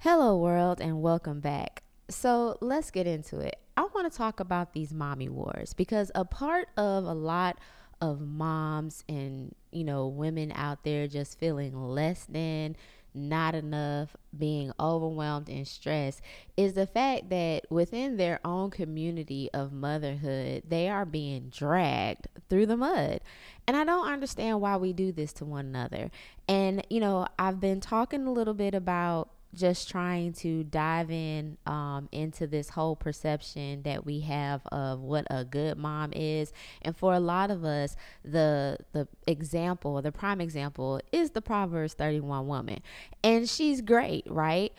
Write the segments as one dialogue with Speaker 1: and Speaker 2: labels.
Speaker 1: Hello, world, and welcome back. So, let's get into it. I want to talk about these mommy wars because a part of a lot of moms and, you know, women out there just feeling less than, not enough, being overwhelmed and stressed is the fact that within their own community of motherhood, they are being dragged through the mud. And I don't understand why we do this to one another. And, you know, I've been talking a little bit about just trying to dive in um, into this whole perception that we have of what a good mom is. And for a lot of us the the example the prime example is the proverbs 31 woman. And she's great right?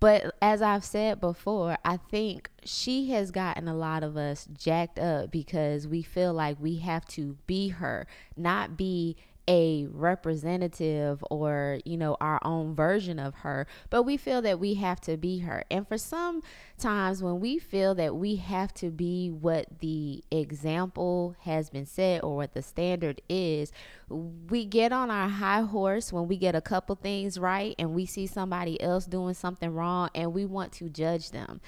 Speaker 1: But as i've said before i think she has gotten a lot of us jacked up because we feel like we have to be her not be a representative or, you know, our own version of her, but we feel that we have to be her. And for some times when we feel that we have to be what the example has been set or what the standard is, we get on our high horse when we get a couple things right and we see somebody else doing something wrong and we want to judge them.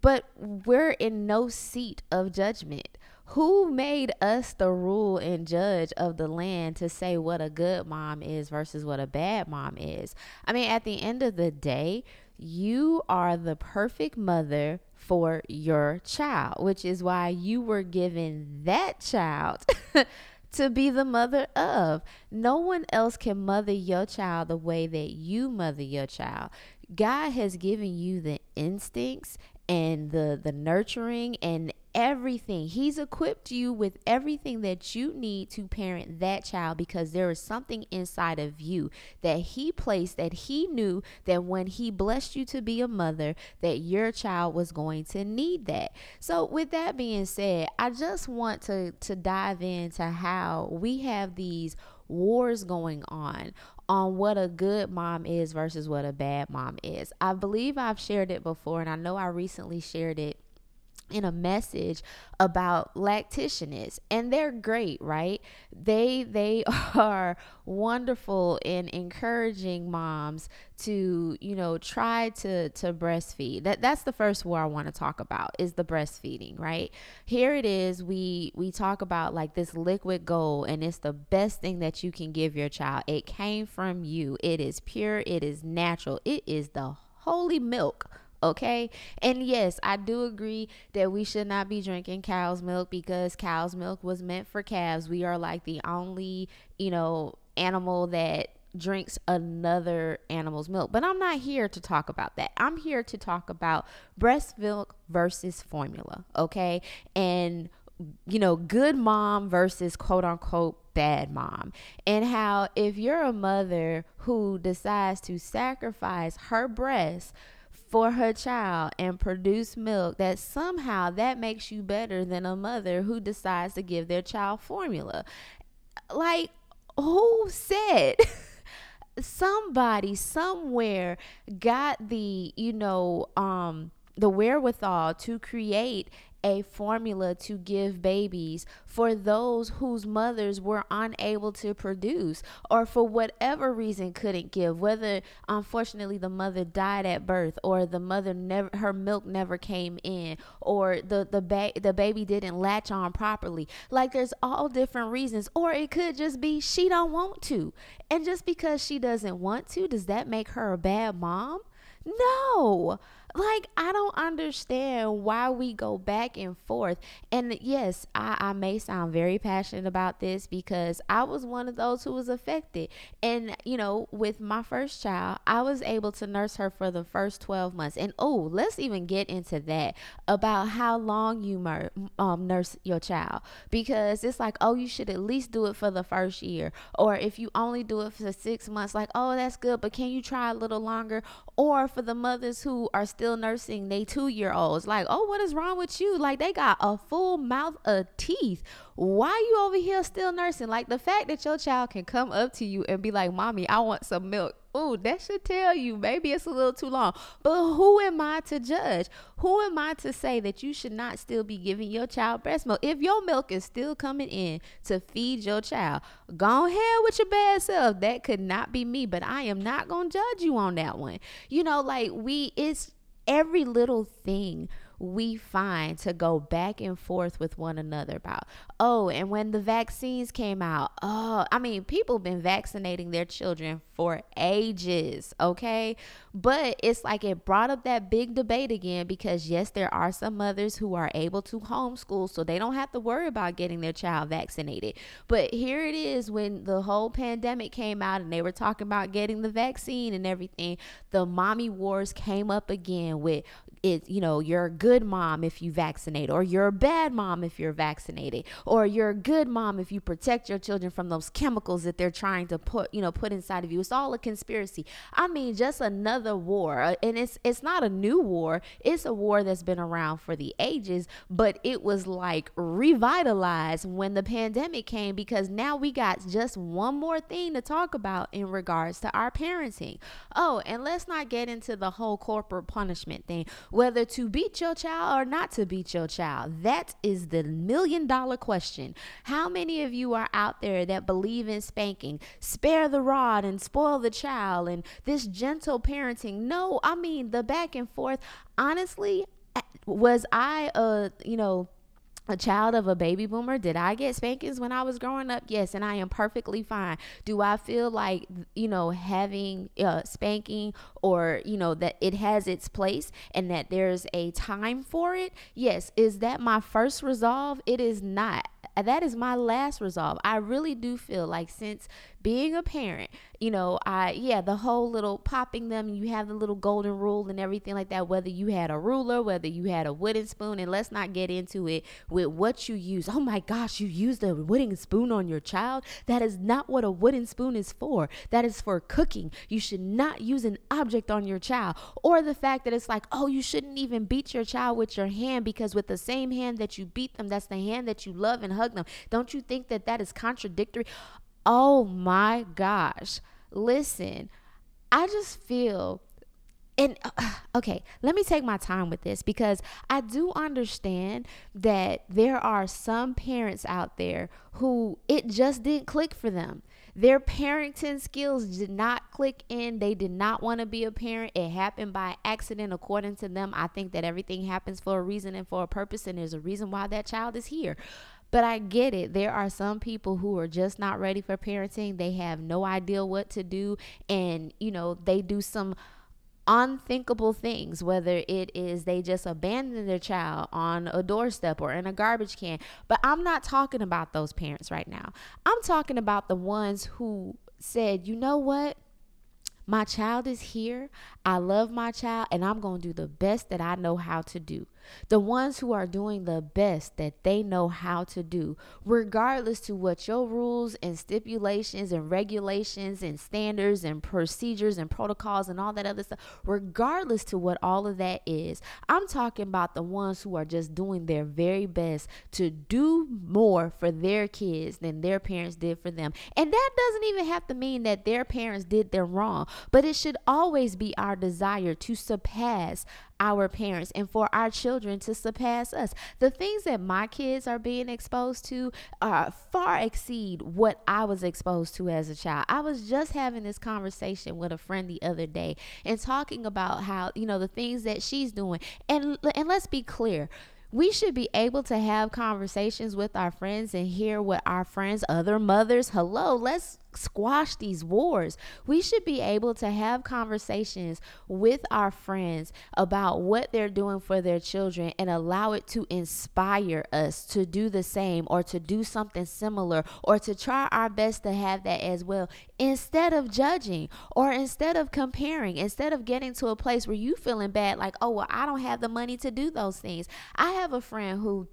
Speaker 1: But we're in no seat of judgment who made us the rule and judge of the land to say what a good mom is versus what a bad mom is? I mean, at the end of the day, you are the perfect mother for your child, which is why you were given that child. to be the mother of. No one else can mother your child the way that you mother your child. God has given you the instincts and the the nurturing and everything. He's equipped you with everything that you need to parent that child because there is something inside of you that he placed that he knew that when he blessed you to be a mother that your child was going to need that. So with that being said, I just want to to dive into how we have these wars going on on what a good mom is versus what a bad mom is. I believe I've shared it before and I know I recently shared it in a message about lactationists and they're great right? They they are wonderful in encouraging moms to you know try to to breastfeed. That that's the first war i want to talk about is the breastfeeding right? Here it is we we talk about like this liquid gold and it's the best thing that you can give your child. It came from you. It is pure. It is natural. It is the holy milk okay? And yes i do agree that we should not be drinking cow's milk because cow's milk was meant for calves. We are like the only you know animal that drinks another animal's milk. But i'm not here to talk about that. I'm here to talk about breast milk versus formula okay? And you know good mom versus quote unquote bad mom. And how if you're a mother who decides to sacrifice her breast for her child and produce milk that somehow that makes you better than a mother who decides to give their child formula. Like who said somebody somewhere got the you know um the wherewithal to create a formula to give babies for those whose mothers were unable to produce or for whatever reason couldn't give whether unfortunately the mother died at birth or the mother never her milk never came in or the the ba- the baby didn't latch on properly. Like there's all different reasons. Or it could just be she don't want to. And just because she doesn't want to does that make her a bad mom? No like i don't understand why we go back and forth. And yes I, I may sound very passionate about this because i was one of those who was affected. And you know with my first child i was able to nurse her for the first 12 months. And oh let's even get into that about how long you mer- um, nurse your child. Because it's like oh you should at least do it for the first year. Or if you only do it for six months like oh that's good but can you try a little longer? Or for the mothers who are still nursing they two year olds. Like, oh, what is wrong with you? Like, they got a full mouth of teeth. Why you over here still nursing? Like, the fact that your child can come up to you and be like, Mommy, I want some milk oh, that should tell you maybe it's a little too long. But who am I to judge? Who am I to say that you should not still be giving your child breast milk? If your milk is still coming in to feed your child, go ahead with your bad self. That could not be me, but I am not going to judge you on that one. You know, like we, it's every little thing we find to go back and forth with one another about. Oh, and when the vaccines came out, oh, I mean, people been vaccinating their children for ages, okay? But it's like it brought up that big debate again because, yes, there are some mothers who are able to homeschool, so they don't have to worry about getting their child vaccinated. But here it is when the whole pandemic came out and they were talking about getting the vaccine and everything, the mommy wars came up again with it, you know, you're a good mom if you vaccinate, or you're a bad mom if you're vaccinated, or you're a good mom if you protect your children from those chemicals that they're trying to put, you know, put inside of you. It's all a conspiracy. I mean, just another war, uh, and it's it's not a new war. It's a war that's been around for the ages, but it was like revitalized when the pandemic came because now we got just one more thing to talk about in regards to our parenting. Oh, and let's not get into the whole corporate punishment thing whether to beat your child or not to beat your child. That is the million dollar question. How many of you are out there that believe in spanking? Spare the rod and spoil the child and this gentle parenting. No, I mean the back and forth. Honestly, was I a, you know, a child of a baby boomer? Did i get spankings when i was growing up? Yes and i am perfectly fine. Do i feel like you know having uh, spanking or you know that it has its place and that there's a time for it? Yes. Is that my first resolve? It is not. That is my last resolve. I really do feel like since being a parent, you know, I yeah, the whole little popping them, you have the little golden rule and everything like that, whether you had a ruler, whether you had a wooden spoon, and let's not get into it with what you use. Oh my gosh, you used a wooden spoon on your child? That is not what a wooden spoon is for. That is for cooking. You should not use an object on your child. Or the fact that it's like, oh, you shouldn't even beat your child with your hand because with the same hand that you beat them, that's the hand that you love and hug them. Don't you think that that is contradictory? Oh my gosh. Listen, I just feel and uh, okay, let me take my time with this because I do understand that there are some parents out there who it just didn't click for them. Their parenting skills did not click in. They did not want to be a parent. It happened by accident, according to them. I think that everything happens for a reason and for a purpose, and there's a reason why that child is here. But I get it. There are some people who are just not ready for parenting. They have no idea what to do. And, you know, they do some unthinkable things, whether it is they just abandon their child on a doorstep or in a garbage can. But I'm not talking about those parents right now. I'm talking about the ones who said, you know what? My child is here. I love my child, and I'm going to do the best that I know how to do the ones who are doing the best that they know how to do, regardless to what your rules and stipulations and regulations and standards and procedures and protocols and all that other stuff, regardless to what all of that is. I'm talking about the ones who are just doing their very best to do more for their kids than their parents did for them. And that doesn't even have to mean that their parents did them wrong, but it should always be our desire to surpass our parents and for our children to surpass us. The things that my kids are being exposed to uh, far exceed what I was exposed to as a child. I was just having this conversation with a friend the other day and talking about how, you know, the things that she's doing. And and let's be clear we should be able to have conversations with our friends and hear what our friends, other mothers, hello, let's squash these wars. We should be able to have conversations with our friends about what they're doing for their children and allow it to inspire us to do the same or to do something similar or to try our best to have that as well instead of judging or instead of comparing, instead of getting to a place where you feeling bad like, "Oh, well, I don't have the money to do those things." I have a friend who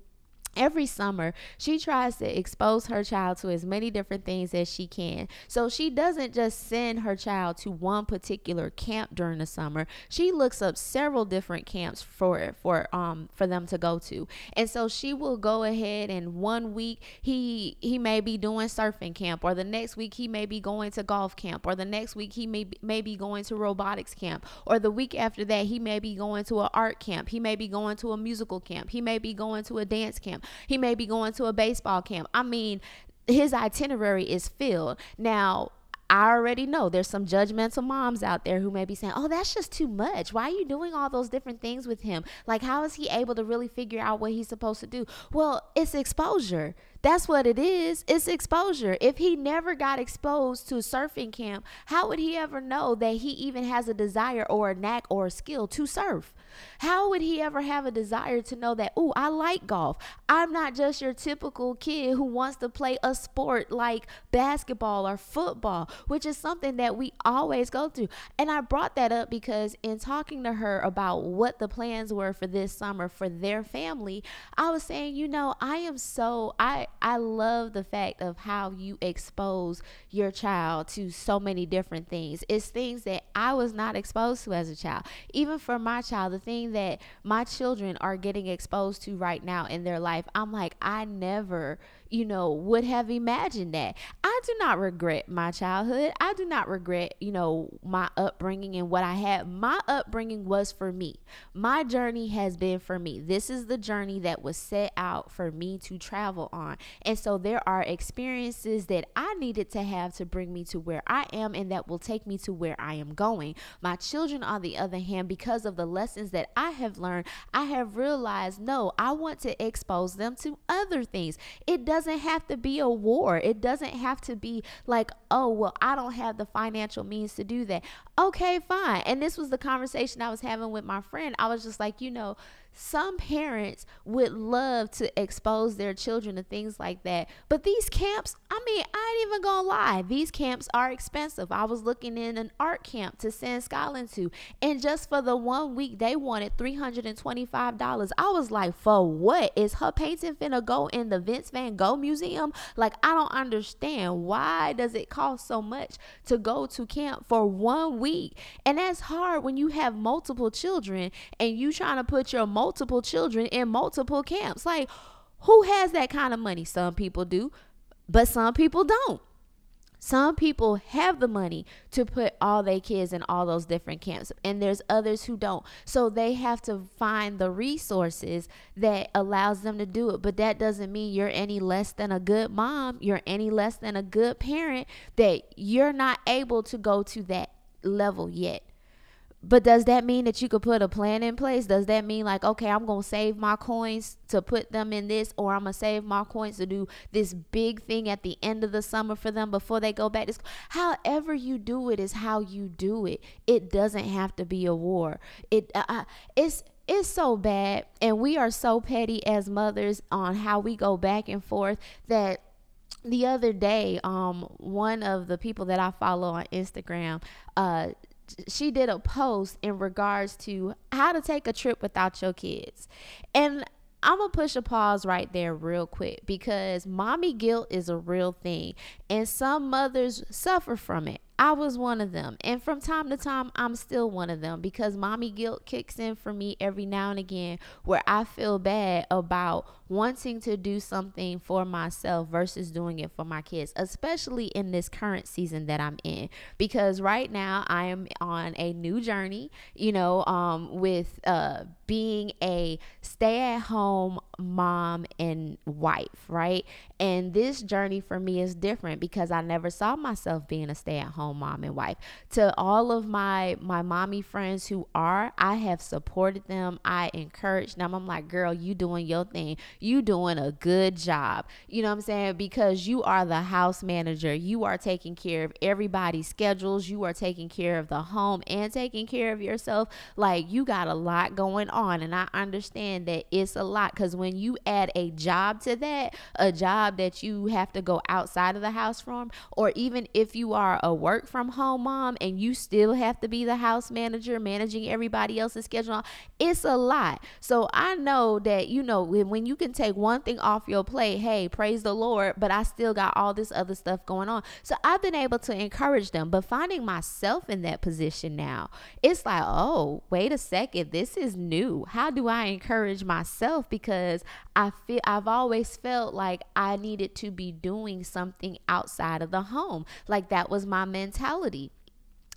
Speaker 1: every summer she tries to expose her child to as many different things as she can. So she doesn't just send her child to one particular camp during the summer. She looks up several different camps for for um for them to go to. And so she will go ahead and one week he he may be doing surfing camp or the next week he may be going to golf camp or the next week he may may be going to robotics camp or the week after that he may be going to an art camp he may be going to a musical camp he may be going to a dance camp he may be going to a baseball camp. I mean, his itinerary is filled. Now, I already know there's some judgmental moms out there who may be saying, Oh, that's just too much. Why are you doing all those different things with him? Like, how is he able to really figure out what he's supposed to do? Well, it's exposure. That's what it is. It's exposure. If he never got exposed to surfing camp, how would he ever know that he even has a desire or a knack or a skill to surf? How would he ever have a desire to know that, oh, I like golf? I'm not just your typical kid who wants to play a sport like basketball or football, which is something that we always go through. And I brought that up because in talking to her about what the plans were for this summer for their family, I was saying, you know, I am so I I love the fact of how you expose your child to so many different things. It's things that I was not exposed to as a child. Even for my child, the thing that my children are getting exposed to right now in their life, I'm like, I never you know, would have imagined that. I do not regret my childhood. I do not regret, you know, my upbringing and what I had. My upbringing was for me. My journey has been for me. This is the journey that was set out for me to travel on. And so there are experiences that I needed to have to bring me to where I am and that will take me to where I am going. My children, on the other hand, because of the lessons that I have learned, I have realized no, I want to expose them to other things. It does doesn't have to be a war. It doesn't have to be like, oh, well, I don't have the financial means to do that. Okay, fine. And this was the conversation I was having with my friend. I was just like, you know, some parents would love to expose their children to things like that. But these camps, I mean, I ain't even gonna lie, these camps are expensive. I was looking in an art camp to send Scotland to, and just for the one week, they wanted $325. I was like, for what? Is her painting finna go in the Vince Van Gogh Museum? Like, I don't understand. Why does it cost so much to go to camp for one week? And that's hard when you have multiple children and you trying to put your multiple children in multiple camps. Like, who has that kind of money? Some people do, but some people don't. Some people have the money to put all their kids in all those different camps, and there's others who don't. So they have to find the resources that allows them to do it. But that doesn't mean you're any less than a good mom, you're any less than a good parent that you're not able to go to that level yet. But does that mean that you could put a plan in place? Does that mean like, okay, I'm gonna save my coins to put them in this, or I'm gonna save my coins to do this big thing at the end of the summer for them before they go back to school? However you do it is how you do it. It doesn't have to be a war. It uh, uh it's it's so bad, and we are so petty as mothers on how we go back and forth that the other day um one of the people that i follow on instagram uh she did a post in regards to how to take a trip without your kids. And I'm gonna push a pause right there real quick because mommy guilt is a real thing, and some mothers suffer from it. I was one of them. And from time to time, I'm still one of them because mommy guilt kicks in for me every now and again where I feel bad about wanting to do something for myself versus doing it for my kids, especially in this current season that I'm in. Because right now, I am on a new journey, you know, um, with uh, being a stay at home mom and wife, right? And this journey for me is different because I never saw myself being a stay at home mom and wife. To all of my my mommy friends who are, I have supported them. I encouraged them. I'm like, "Girl, you doing your thing. You doing a good job." You know what I'm saying? Because you are the house manager. You are taking care of everybody's schedules. You are taking care of the home and taking care of yourself. Like you got a lot going on. And I understand that it's a lot because when you add a job to that, a job that you have to go outside of the house from, or even if you are a work from home mom and you still have to be the house manager managing everybody else's schedule, it's a lot. So I know that, you know, when you can take one thing off your plate, hey, praise the Lord, but I still got all this other stuff going on. So I've been able to encourage them, but finding myself in that position now, it's like, oh, wait a second, this is new. How do I encourage myself? Because I feel I've always felt like I needed to be doing something outside of the home. Like that was my mentality.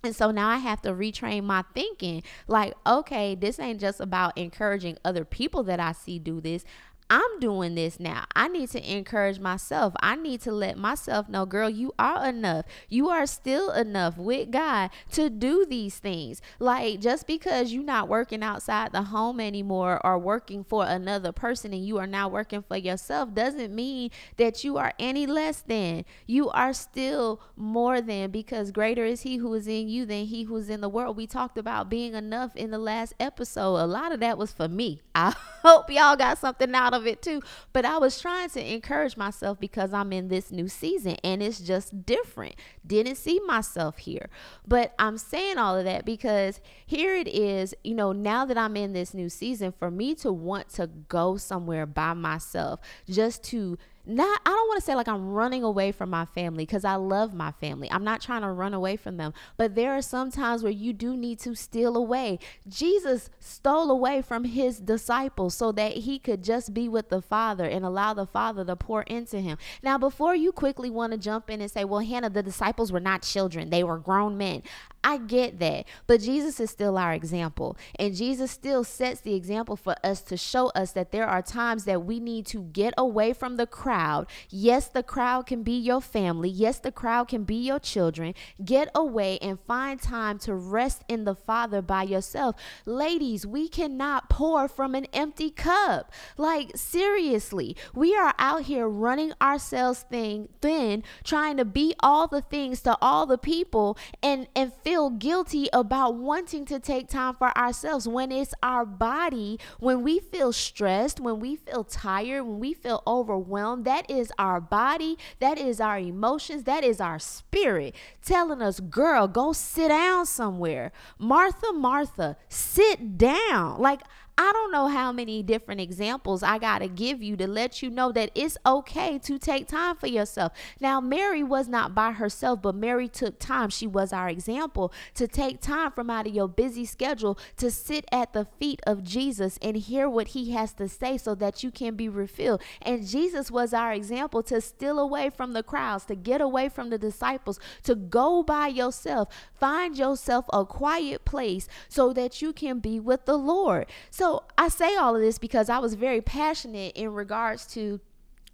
Speaker 1: And so now I have to retrain my thinking like, okay, this ain't just about encouraging other people that I see do this. I'm doing this now. I need to encourage myself. I need to let myself know, girl, you are enough. You are still enough with God to do these things. Like just because you're not working outside the home anymore or working for another person and you are now working for yourself doesn't mean that you are any less than. You are still more than because greater is he who is in you than he who's in the world. We talked about being enough in the last episode. A lot of that was for me. I hope y'all got something out of of it too. But I was trying to encourage myself because I'm in this new season and it's just different. Didn't see myself here. But I'm saying all of that because here it is, you know, now that I'm in this new season, for me to want to go somewhere by myself, just to not I don't want to say like I'm running away from my family because I love my family. I'm not trying to run away from them. But there are some times where you do need to steal away. Jesus stole away from his disciples so that he could just be with the Father and allow the Father to pour into him. Now, before you quickly want to jump in and say, well, Hannah, the disciples were not children, they were grown men. I get that. But Jesus is still our example. And Jesus still sets the example for us to show us that there are times that we need to get away from the crowd. Yes, the crowd can be your family. Yes, the crowd can be your children. Get away and find time to rest in the Father by yourself. Ladies, we cannot pour from an empty cup. Like, seriously, we are out here running ourselves thing thin, trying to be all the things to all the people and, and feel guilty about wanting to take time for ourselves when it's our body, when we feel stressed, when we feel tired, when we feel overwhelmed. That is our body, that is our emotions, that is our spirit telling us, girl, go sit down somewhere. Martha, Martha, sit down. Like, I don't know how many different examples I got to give you to let you know that it's okay to take time for yourself. Now, Mary was not by herself, but Mary took time. She was our example to take time from out of your busy schedule to sit at the feet of Jesus and hear what he has to say so that you can be refilled. And Jesus was our example to steal away from the crowds, to get away from the disciples, to go by yourself, find yourself a quiet place so that you can be with the Lord. So I say all of this because I was very passionate in regards to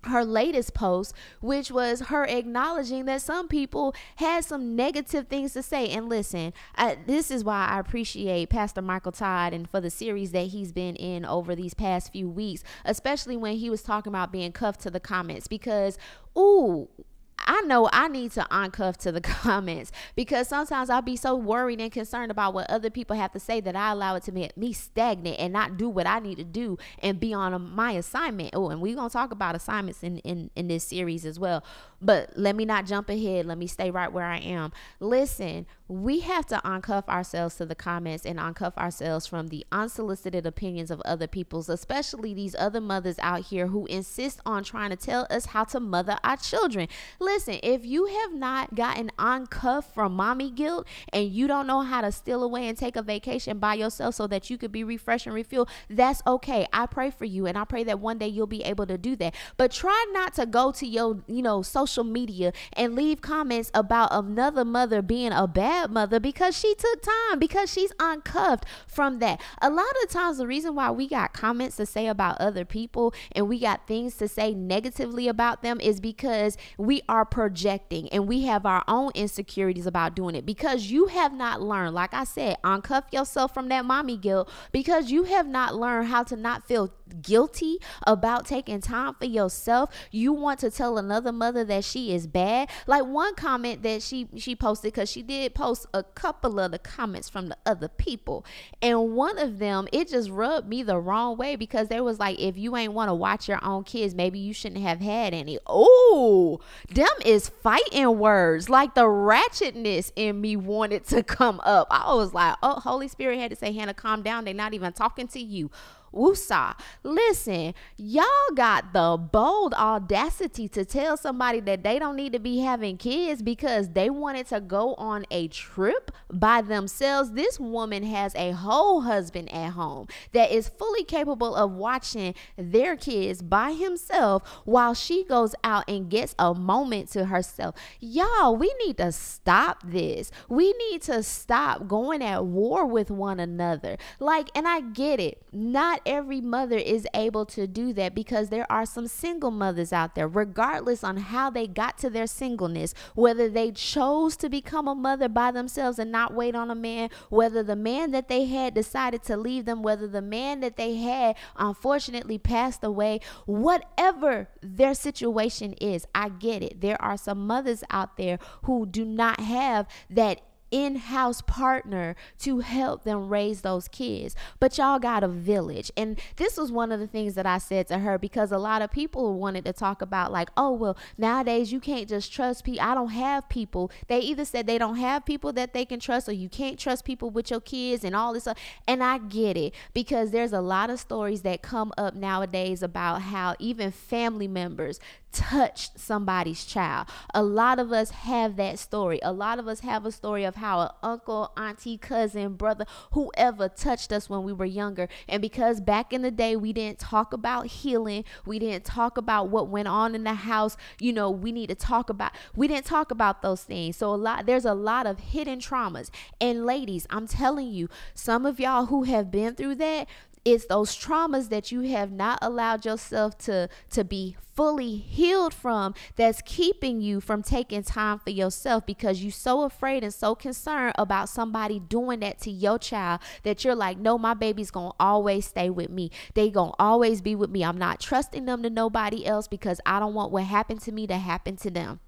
Speaker 1: her latest post, which was her acknowledging that some people had some negative things to say. And listen, I, this is why I appreciate Pastor Michael Todd and for the series that he's been in over these past few weeks, especially when he was talking about being cuffed to the comments. Because, ooh, I know I need to uncuff to the comments because sometimes I'll be so worried and concerned about what other people have to say that I allow it to make me stagnant and not do what I need to do and be on a, my assignment. Oh, and we're going to talk about assignments in, in, in this series as well. But let me not jump ahead. Let me stay right where I am. Listen, we have to uncuff ourselves to the comments and uncuff ourselves from the unsolicited opinions of other people's, especially these other mothers out here who insist on trying to tell us how to mother our children. Listen, if you have not gotten uncuffed from mommy guilt and you don't know how to steal away and take a vacation by yourself so that you could be refreshed and refueled, that's okay. I pray for you and I pray that one day you'll be able to do that. But try not to go to your, you know, social media and leave comments about another mother being a bad mother because she took time, because she's uncuffed from that. A lot of times, the reason why we got comments to say about other people and we got things to say negatively about them is because we are projecting and we have our own insecurities about doing it because you have not learned, like I said, uncuff yourself from that mommy guilt because you have not learned how to not feel guilty about taking time for yourself. You want to tell another mother that she is bad. Like one comment that she she posted cuz she did post a couple of the comments from the other people. And one of them it just rubbed me the wrong way because there was like if you ain't want to watch your own kids, maybe you shouldn't have had any. Oh, them is fighting words. Like the ratchetness in me wanted to come up. I was like, "Oh, Holy Spirit had to say, "Hannah, calm down. They're not even talking to you." Woosah. Listen, y'all got the bold audacity to tell somebody that they don't need to be having kids because they wanted to go on a trip by themselves. This woman has a whole husband at home that is fully capable of watching their kids by himself while she goes out and gets a moment to herself. Y'all, we need to stop this. We need to stop going at war with one another. Like, and I get it. Not not every mother is able to do that because there are some single mothers out there, regardless on how they got to their singleness, whether they chose to become a mother by themselves and not wait on a man, whether the man that they had decided to leave them, whether the man that they had unfortunately passed away, whatever their situation is, I get it. There are some mothers out there who do not have that in-house partner to help them raise those kids. But y'all got a village. And this was one of the things that i said to her because a lot of people wanted to talk about like oh well nowadays you can't just trust people i don't have people. They either said they don't have people that they can trust or you can't trust people with your kids and all this stuff. And i get it because there's a lot of stories that come up nowadays about how even family members touched somebody's child. A lot of us have that story. A lot of us have a story of how an uncle, auntie, cousin, brother, whoever touched us when we were younger. And because back in the day we didn't talk about healing, we didn't talk about what went on in the house, you know, we need to talk about we didn't talk about those things. So a lot there's a lot of hidden traumas. And ladies, I'm telling you, some of y'all who have been through that, it's those traumas that you have not allowed yourself to to be fully healed from that's keeping you from taking time for yourself because you're so afraid and so concerned about somebody doing that to your child that you're like no my baby's gonna always stay with me. They gonna always be with me. I'm not trusting them to nobody else because i don't want what happened to me to happen to them.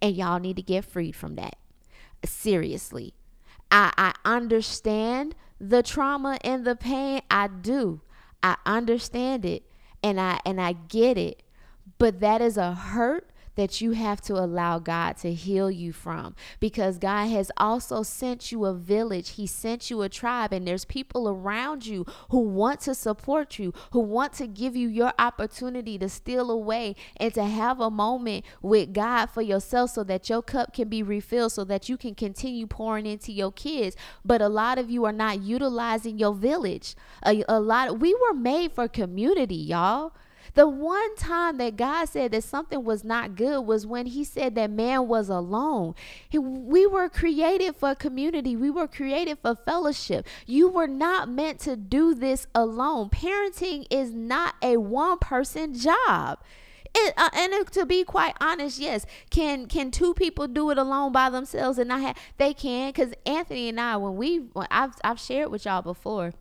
Speaker 1: And y'all need to get freed from that. Seriously. I i understand the trauma and the pain i do. I understand it and i and i get it. But that is a hurt that you have to allow God to heal you from because God has also sent you a village. He sent you a tribe, and there's people around you who want to support you, who want to give you your opportunity to steal away and to have a moment with God for yourself so that your cup can be refilled, so that you can continue pouring into your kids. But a lot of you are not utilizing your village. A, a lot, we were made for community, y'all. The one time that God said that something was not good was when He said that man was alone. He, we were created for community, we were created for fellowship. You were not meant to do this alone. Parenting is not a one person job. It, uh, and to be quite honest, yes, can can two people do it alone by themselves and I have? They can, because Anthony and I, when we, when I've I've shared with y'all before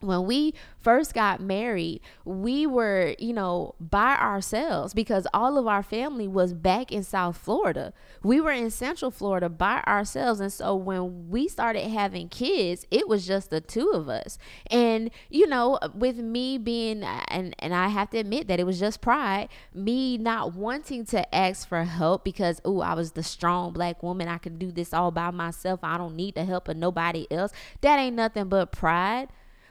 Speaker 1: when we first got married, we were, you know, by ourselves because all of our family was back in South Florida. We were in Central Florida by ourselves. And so when we started having kids, it was just the two of us. And, you know, with me being, and, and I have to admit that it was just pride, me not wanting to ask for help because, oh, I was the strong black woman. I could do this all by myself. I don't need the help of nobody else. That ain't nothing but pride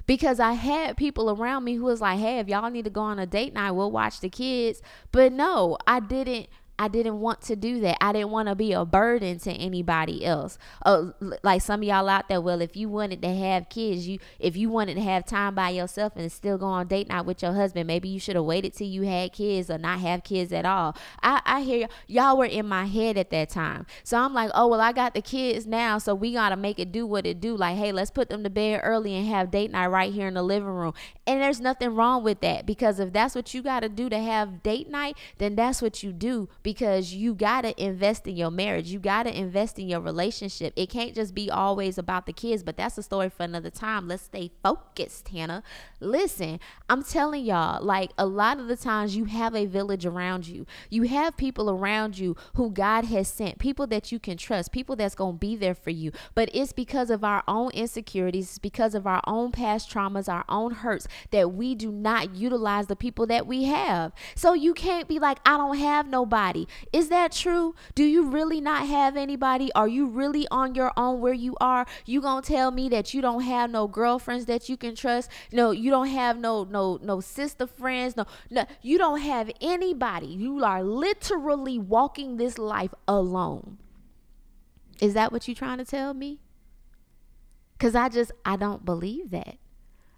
Speaker 1: because I had people around me who was like, "Hey, if y'all need to go on a date night, we'll watch the kids." But no, I didn't I didn't want to do that. I didn't want to be a burden to anybody else. Uh, like some of y'all out there, well, if you wanted to have kids, you if you wanted to have time by yourself and still go on date night with your husband, maybe you should have waited till you had kids or not have kids at all. I, I hear y'all were in my head at that time. So I'm like, oh well, I got the kids now, so we gotta make it do what it do. Like, hey, let's put them to bed early and have date night right here in the living room. And there's nothing wrong with that because if that's what you gotta do to have date night, then that's what you do because you got to invest in your marriage. You got to invest in your relationship. It can't just be always about the kids, but that's a story for another time. Let's stay focused, Hannah. Listen, I'm telling y'all, like a lot of the times you have a village around you. You have people around you who God has sent, people that you can trust, people that's going to be there for you. But it's because of our own insecurities, it's because of our own past traumas, our own hurts that we do not utilize the people that we have. So you can't be like, I don't have nobody. Is that true? Do you really not have anybody? Are you really on your own where you are? You gonna tell me that you don't have no girlfriends that you can trust? No, you don't have no no no sister friends. No, no, you don't have anybody. You are literally walking this life alone. Is that what you're trying to tell me? Cause I just I don't believe that.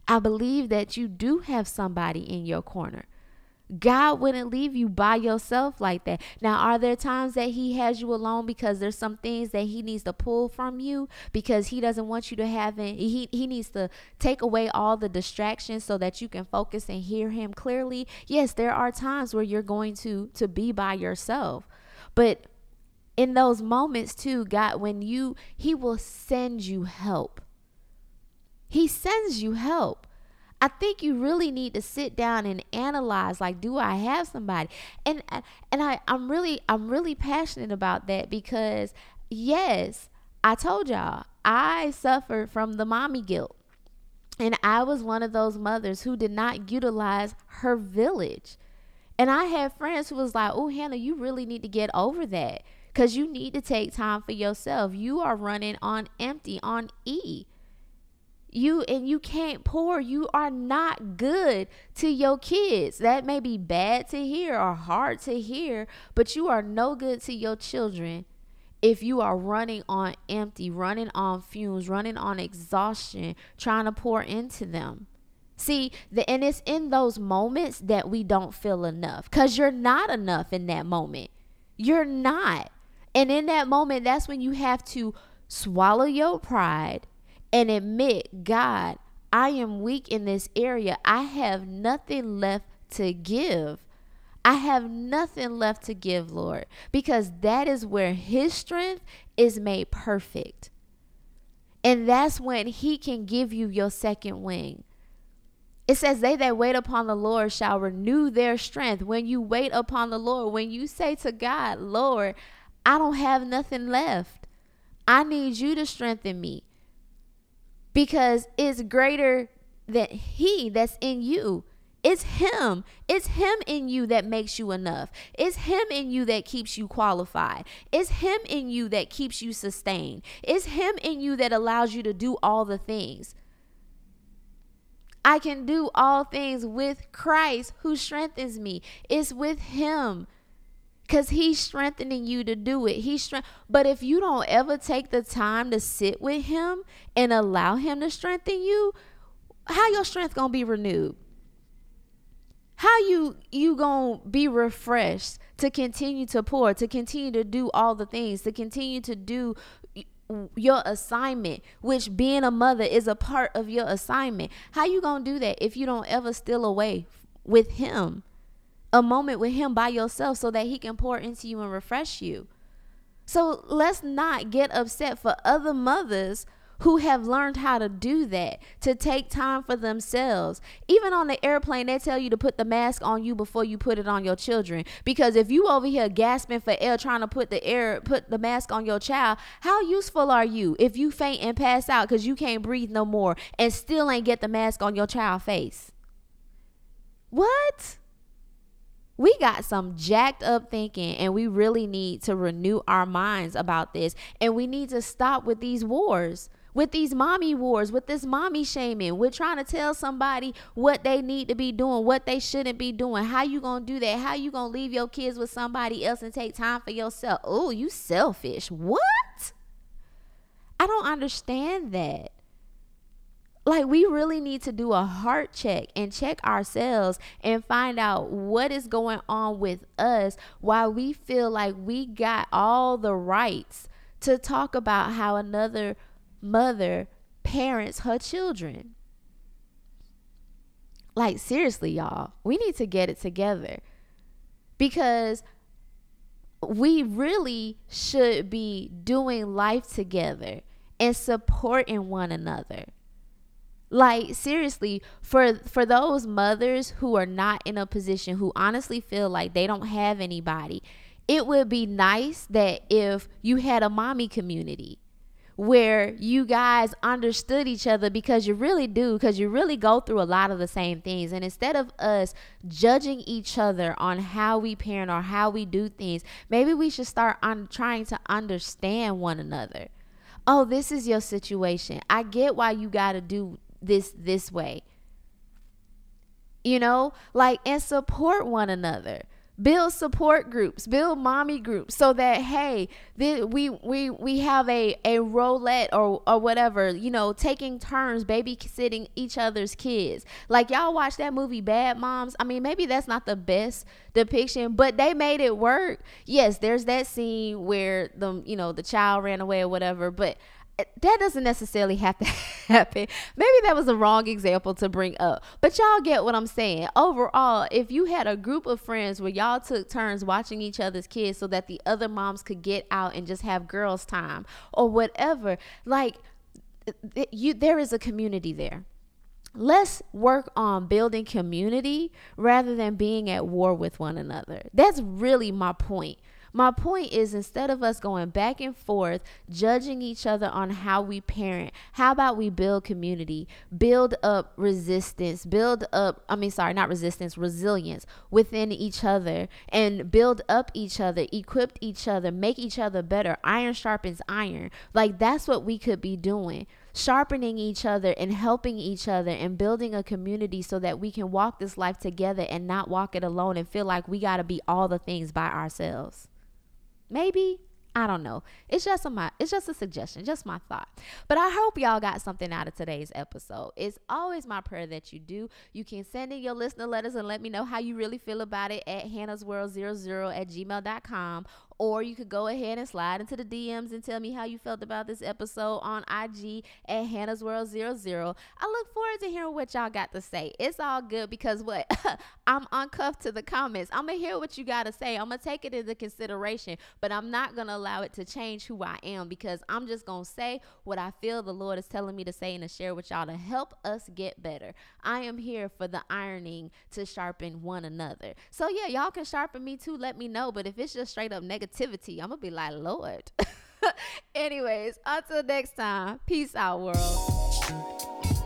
Speaker 1: I believe that you do have somebody in your corner. God wouldn't leave you by yourself like that. Now, are there times that He has you alone because there's some things that He needs to pull from you because He doesn't want you to have it? He, he needs to take away all the distractions so that you can focus and hear Him clearly. Yes, there are times where you're going to to be by yourself, but in those moments too, God, when you He will send you help. He sends you help. I think you really need to sit down and analyze like do I have somebody? And uh, and I I'm really I'm really passionate about that because yes, I told y'all I suffered from the mommy guilt. And I was one of those mothers who did not utilize her village. And I had friends who was like, "Oh, Hannah, you really need to get over that cuz you need to take time for yourself. You are running on empty on E." you and you can't pour. You are not good to your kids. That may be bad to hear or hard to hear but you are no good to your children if you are running on empty running on fumes running on exhaustion trying to pour into them. See the and it's in those moments that we don't feel enough because you're not enough in that moment. You're not. And in that moment that's when you have to swallow your pride and admit, God, I am weak in this area. I have nothing left to give. I have nothing left to give, Lord, because that is where His strength is made perfect. And that's when He can give you your second wing. It says, They that wait upon the Lord shall renew their strength. When you wait upon the Lord, when you say to God, Lord, I don't have nothing left, I need you to strengthen me because it's greater than he that's in you. It's him. It's him in you that makes you enough. It's him in you that keeps you qualified. It's him in you that keeps you sustained. It's him in you that allows you to do all the things. I can do all things with Christ who strengthens me. It's with him because he's strengthening you to do it. He's strength but if you don't ever take the time to sit with him and allow him to strengthen you how your strength gonna be renewed? How you you gonna be refreshed to continue to pour to continue to do all the things to continue to do your assignment which being a mother is a part of your assignment? How you gonna do that if you don't ever steal away with him a moment with him by yourself so that he can pour into you and refresh you. So let's not get upset for other mothers who have learned how to do that, to take time for themselves. Even on the airplane, they tell you to put the mask on you before you put it on your children. Because if you over here gasping for air trying to put the air put the mask on your child, how useful are you if you faint and pass out because you can't breathe no more and still ain't get the mask on your child face? What? We got some jacked up thinking and we really need to renew our minds about this and we need to stop with these wars with these mommy wars, with this mommy shaming. We're trying to tell somebody what they need to be doing, what they shouldn't be doing. How you gonna do that? How you gonna leave your kids with somebody else and take time for yourself? Oh, you selfish. What? I don't understand that like we really need to do a heart check and check ourselves and find out what is going on with us why we feel like we got all the rights to talk about how another mother parents her children like seriously y'all we need to get it together because we really should be doing life together and supporting one another. Like seriously, for for those mothers who are not in a position who honestly feel like they don't have anybody, it would be nice that if you had a mommy community where you guys understood each other because you really do because you really go through a lot of the same things. And instead of us judging each other on how we parent or how we do things maybe we should start on trying to understand one another. Oh this is your situation. I get why you got to do this this way. You know like and support one another. Build support groups. Build mommy groups so that hey th- we we we have a a roulette or or whatever you know taking turns babysitting each other's kids. Like y'all watch that movie bad moms? I mean maybe that's not the best depiction but they made it work. Yes there's that scene where the you know the child ran away or whatever but that doesn't necessarily have to happen. Maybe that was a wrong example to bring up, but y'all get what I'm saying. Overall, if you had a group of friends where y'all took turns watching each other's kids so that the other moms could get out and just have girls' time or whatever, like you, there is a community there. Let's work on building community rather than being at war with one another. That's really my point. My point is instead of us going back and forth, judging each other on how we parent, how about we build community, build up resistance, build up, I mean, sorry, not resistance, resilience within each other and build up each other, equip each other, make each other better. Iron sharpens iron. Like that's what we could be doing sharpening each other and helping each other and building a community so that we can walk this life together and not walk it alone and feel like we got to be all the things by ourselves. Maybe I don't know. It's just a my it's just a suggestion, just my thought. But I hope y'all got something out of today's episode. It's always my prayer that you do. You can send in your listener letters and let me know how you really feel about it at hannah's world 00 at gmail.com or you could go ahead and slide into the DMs and tell me how you felt about this episode on IG at Hannah's World 00. I look forward to hearing what y'all got to say. It's all good because what? I'm uncuffed to the comments. I'm going to hear what you got to say. I'm going to take it into consideration, but I'm not going to allow it to change who I am because I'm just going to say what I feel the Lord is telling me to say and to share with y'all to help us get better. I am here for the ironing to sharpen one another. So, yeah, y'all can sharpen me too. Let me know. But if it's just straight up negative, negativity. I'm gonna be like, Lord. Anyways, until next time, peace out, world.